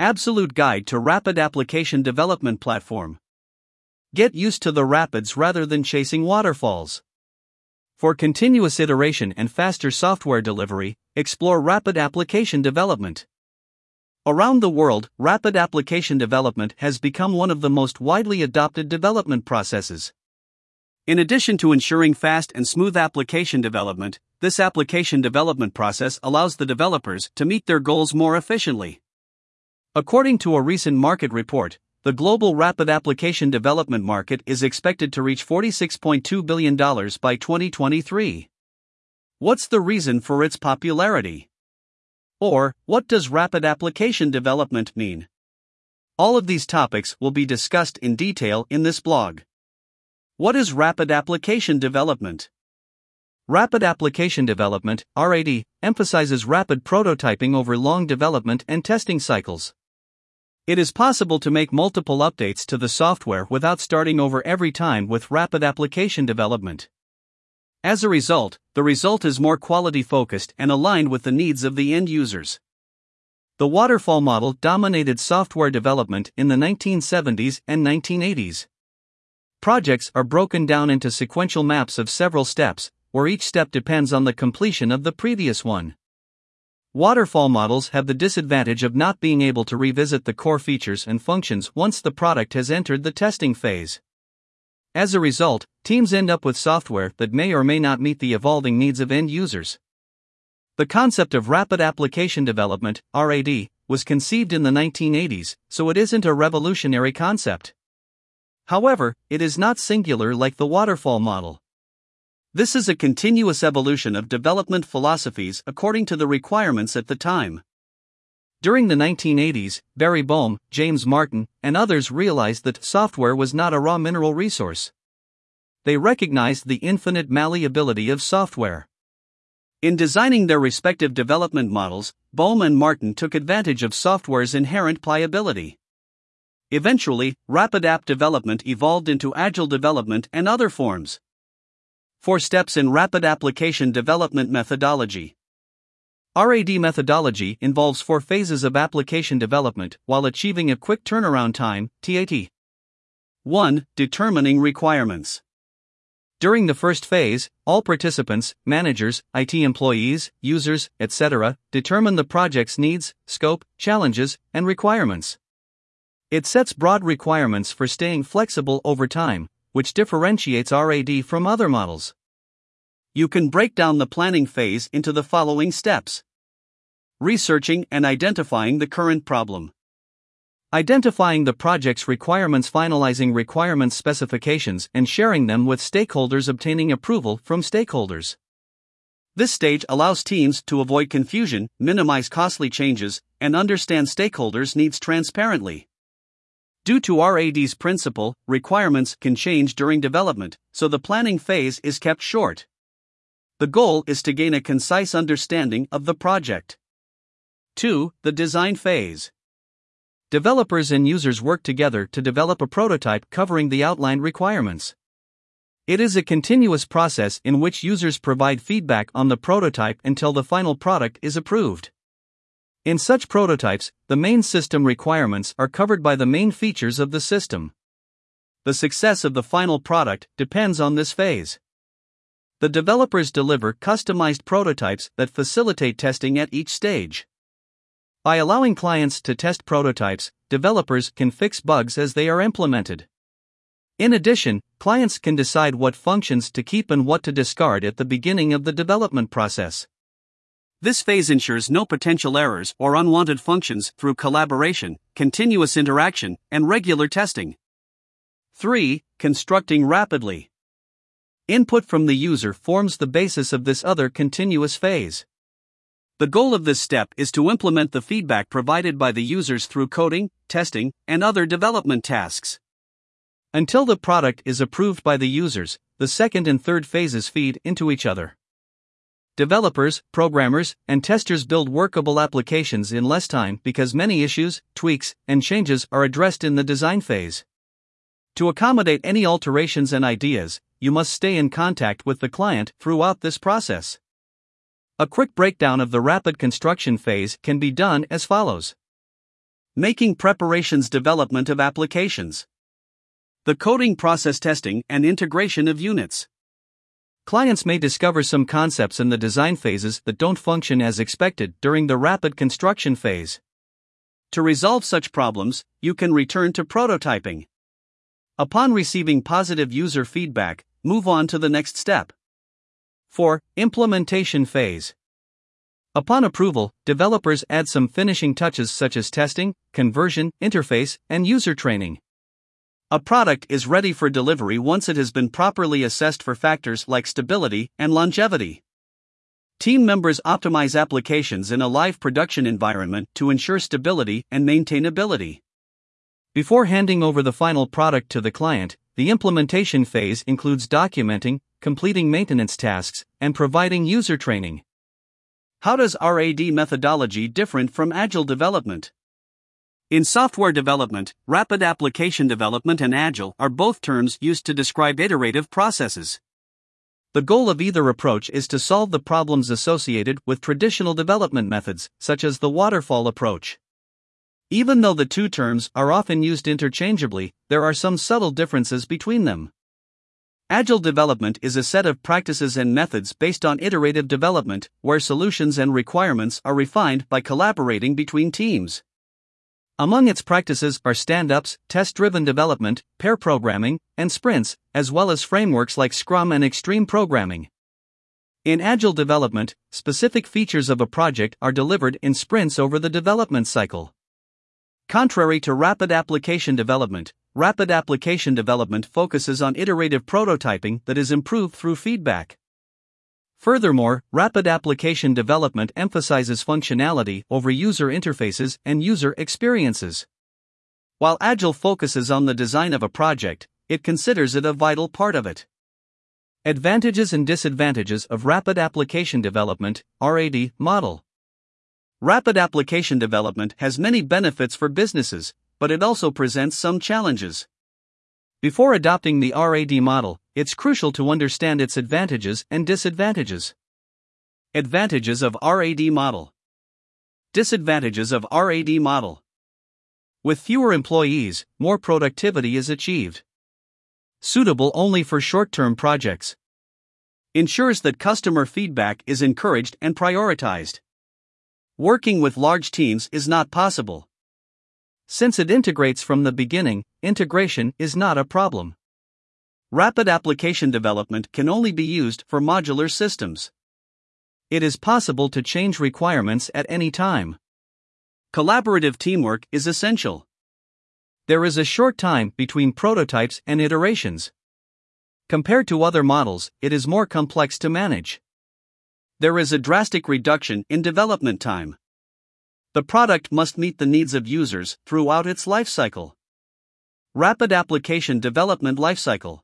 Absolute Guide to Rapid Application Development Platform. Get used to the rapids rather than chasing waterfalls. For continuous iteration and faster software delivery, explore rapid application development. Around the world, rapid application development has become one of the most widely adopted development processes. In addition to ensuring fast and smooth application development, this application development process allows the developers to meet their goals more efficiently. According to a recent market report, the global rapid application development market is expected to reach $46.2 billion by 2023. What's the reason for its popularity? Or, what does rapid application development mean? All of these topics will be discussed in detail in this blog. What is rapid application development? Rapid application development, RAD, emphasizes rapid prototyping over long development and testing cycles. It is possible to make multiple updates to the software without starting over every time with rapid application development. As a result, the result is more quality focused and aligned with the needs of the end users. The waterfall model dominated software development in the 1970s and 1980s. Projects are broken down into sequential maps of several steps, where each step depends on the completion of the previous one. Waterfall models have the disadvantage of not being able to revisit the core features and functions once the product has entered the testing phase. As a result, teams end up with software that may or may not meet the evolving needs of end users. The concept of rapid application development, RAD, was conceived in the 1980s, so it isn't a revolutionary concept. However, it is not singular like the waterfall model. This is a continuous evolution of development philosophies according to the requirements at the time. During the 1980s, Barry Boehm, James Martin, and others realized that software was not a raw mineral resource. They recognized the infinite malleability of software. In designing their respective development models, Boehm and Martin took advantage of software's inherent pliability. Eventually, rapid app development evolved into agile development and other forms. Four steps in rapid application development methodology. RAD methodology involves four phases of application development while achieving a quick turnaround time, TAT. 1. Determining requirements. During the first phase, all participants, managers, IT employees, users, etc., determine the project's needs, scope, challenges, and requirements. It sets broad requirements for staying flexible over time, which differentiates RAD from other models. You can break down the planning phase into the following steps researching and identifying the current problem, identifying the project's requirements, finalizing requirements specifications, and sharing them with stakeholders, obtaining approval from stakeholders. This stage allows teams to avoid confusion, minimize costly changes, and understand stakeholders' needs transparently. Due to RAD's principle, requirements can change during development, so the planning phase is kept short. The goal is to gain a concise understanding of the project. 2. The design phase. Developers and users work together to develop a prototype covering the outlined requirements. It is a continuous process in which users provide feedback on the prototype until the final product is approved. In such prototypes, the main system requirements are covered by the main features of the system. The success of the final product depends on this phase. The developers deliver customized prototypes that facilitate testing at each stage. By allowing clients to test prototypes, developers can fix bugs as they are implemented. In addition, clients can decide what functions to keep and what to discard at the beginning of the development process. This phase ensures no potential errors or unwanted functions through collaboration, continuous interaction, and regular testing. 3. Constructing rapidly. Input from the user forms the basis of this other continuous phase. The goal of this step is to implement the feedback provided by the users through coding, testing, and other development tasks. Until the product is approved by the users, the second and third phases feed into each other. Developers, programmers, and testers build workable applications in less time because many issues, tweaks, and changes are addressed in the design phase. To accommodate any alterations and ideas, you must stay in contact with the client throughout this process. A quick breakdown of the rapid construction phase can be done as follows Making preparations development of applications. The coding process testing and integration of units. Clients may discover some concepts in the design phases that don't function as expected during the rapid construction phase. To resolve such problems, you can return to prototyping. Upon receiving positive user feedback, move on to the next step. 4. Implementation phase. Upon approval, developers add some finishing touches such as testing, conversion, interface, and user training. A product is ready for delivery once it has been properly assessed for factors like stability and longevity. Team members optimize applications in a live production environment to ensure stability and maintainability. Before handing over the final product to the client, the implementation phase includes documenting, completing maintenance tasks, and providing user training. How does RAD methodology different from agile development? In software development, rapid application development and agile are both terms used to describe iterative processes. The goal of either approach is to solve the problems associated with traditional development methods, such as the waterfall approach. Even though the two terms are often used interchangeably, there are some subtle differences between them. Agile development is a set of practices and methods based on iterative development, where solutions and requirements are refined by collaborating between teams. Among its practices are stand ups, test driven development, pair programming, and sprints, as well as frameworks like Scrum and Extreme Programming. In Agile development, specific features of a project are delivered in sprints over the development cycle. Contrary to rapid application development, rapid application development focuses on iterative prototyping that is improved through feedback. Furthermore, rapid application development emphasizes functionality over user interfaces and user experiences. While Agile focuses on the design of a project, it considers it a vital part of it. Advantages and disadvantages of rapid application development, RAD, model. Rapid application development has many benefits for businesses, but it also presents some challenges. Before adopting the RAD model, it's crucial to understand its advantages and disadvantages. Advantages of RAD model. Disadvantages of RAD model. With fewer employees, more productivity is achieved. Suitable only for short term projects. Ensures that customer feedback is encouraged and prioritized. Working with large teams is not possible. Since it integrates from the beginning, integration is not a problem. Rapid application development can only be used for modular systems. It is possible to change requirements at any time. Collaborative teamwork is essential. There is a short time between prototypes and iterations. Compared to other models, it is more complex to manage. There is a drastic reduction in development time. The product must meet the needs of users throughout its lifecycle. Rapid Application Development Lifecycle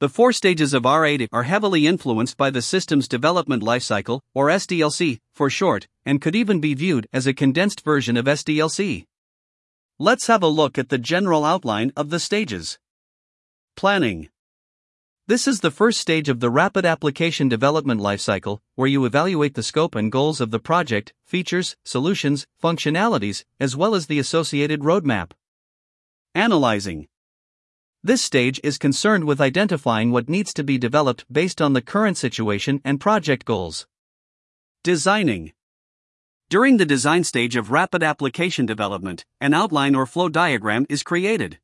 The four stages of RAD are heavily influenced by the Systems Development Lifecycle, or SDLC, for short, and could even be viewed as a condensed version of SDLC. Let's have a look at the general outline of the stages. Planning this is the first stage of the rapid application development lifecycle, where you evaluate the scope and goals of the project, features, solutions, functionalities, as well as the associated roadmap. Analyzing. This stage is concerned with identifying what needs to be developed based on the current situation and project goals. Designing. During the design stage of rapid application development, an outline or flow diagram is created.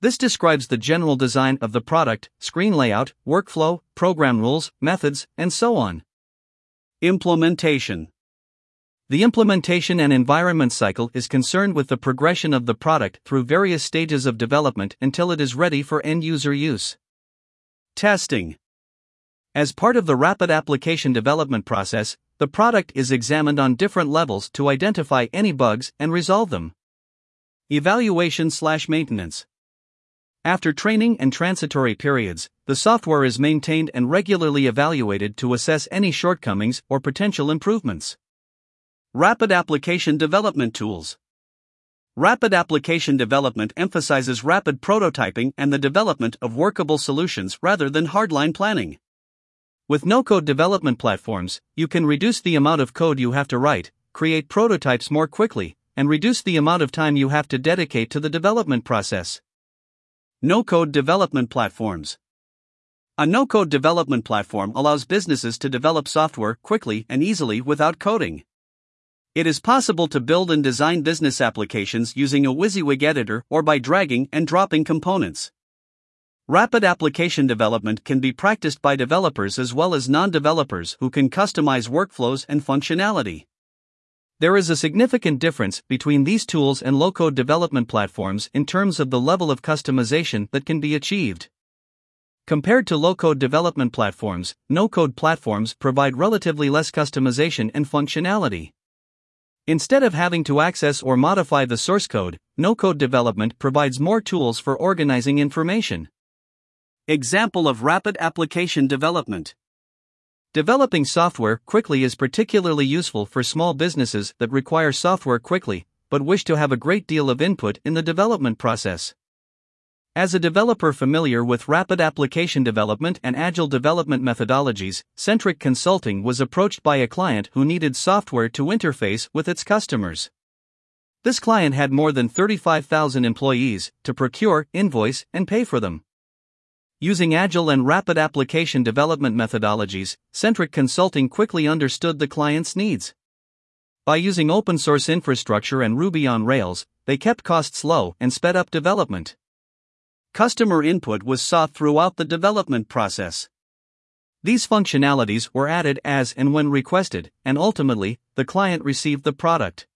This describes the general design of the product, screen layout, workflow, program rules, methods, and so on. Implementation The implementation and environment cycle is concerned with the progression of the product through various stages of development until it is ready for end user use. Testing As part of the rapid application development process, the product is examined on different levels to identify any bugs and resolve them. Evaluation slash maintenance after training and transitory periods, the software is maintained and regularly evaluated to assess any shortcomings or potential improvements. Rapid Application Development Tools Rapid application development emphasizes rapid prototyping and the development of workable solutions rather than hardline planning. With no code development platforms, you can reduce the amount of code you have to write, create prototypes more quickly, and reduce the amount of time you have to dedicate to the development process. No code development platforms. A no code development platform allows businesses to develop software quickly and easily without coding. It is possible to build and design business applications using a WYSIWYG editor or by dragging and dropping components. Rapid application development can be practiced by developers as well as non developers who can customize workflows and functionality. There is a significant difference between these tools and low code development platforms in terms of the level of customization that can be achieved. Compared to low code development platforms, no code platforms provide relatively less customization and functionality. Instead of having to access or modify the source code, no code development provides more tools for organizing information. Example of rapid application development. Developing software quickly is particularly useful for small businesses that require software quickly, but wish to have a great deal of input in the development process. As a developer familiar with rapid application development and agile development methodologies, Centric Consulting was approached by a client who needed software to interface with its customers. This client had more than 35,000 employees to procure, invoice, and pay for them. Using agile and rapid application development methodologies, Centric Consulting quickly understood the client's needs. By using open source infrastructure and Ruby on Rails, they kept costs low and sped up development. Customer input was sought throughout the development process. These functionalities were added as and when requested, and ultimately, the client received the product.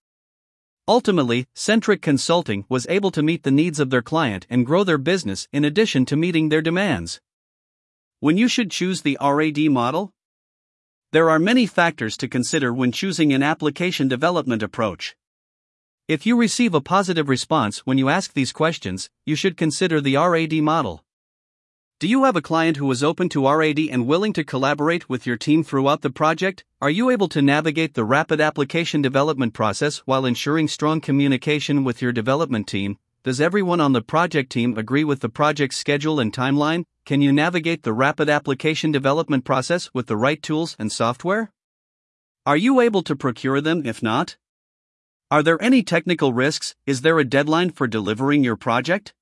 Ultimately, Centric Consulting was able to meet the needs of their client and grow their business in addition to meeting their demands. When you should choose the RAD model? There are many factors to consider when choosing an application development approach. If you receive a positive response when you ask these questions, you should consider the RAD model. Do you have a client who is open to RAD and willing to collaborate with your team throughout the project? Are you able to navigate the rapid application development process while ensuring strong communication with your development team? Does everyone on the project team agree with the project schedule and timeline? Can you navigate the rapid application development process with the right tools and software? Are you able to procure them if not? Are there any technical risks? Is there a deadline for delivering your project?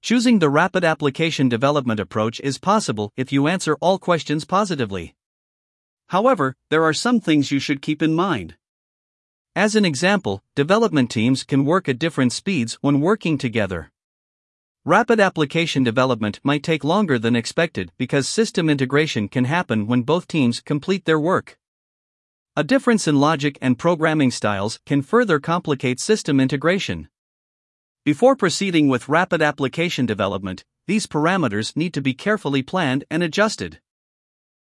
Choosing the rapid application development approach is possible if you answer all questions positively. However, there are some things you should keep in mind. As an example, development teams can work at different speeds when working together. Rapid application development might take longer than expected because system integration can happen when both teams complete their work. A difference in logic and programming styles can further complicate system integration. Before proceeding with rapid application development, these parameters need to be carefully planned and adjusted.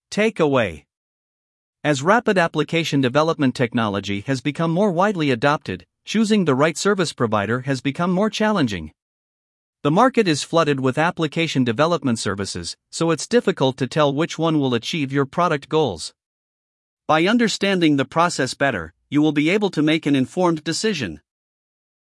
Takeaway As rapid application development technology has become more widely adopted, choosing the right service provider has become more challenging. The market is flooded with application development services, so it's difficult to tell which one will achieve your product goals. By understanding the process better, you will be able to make an informed decision.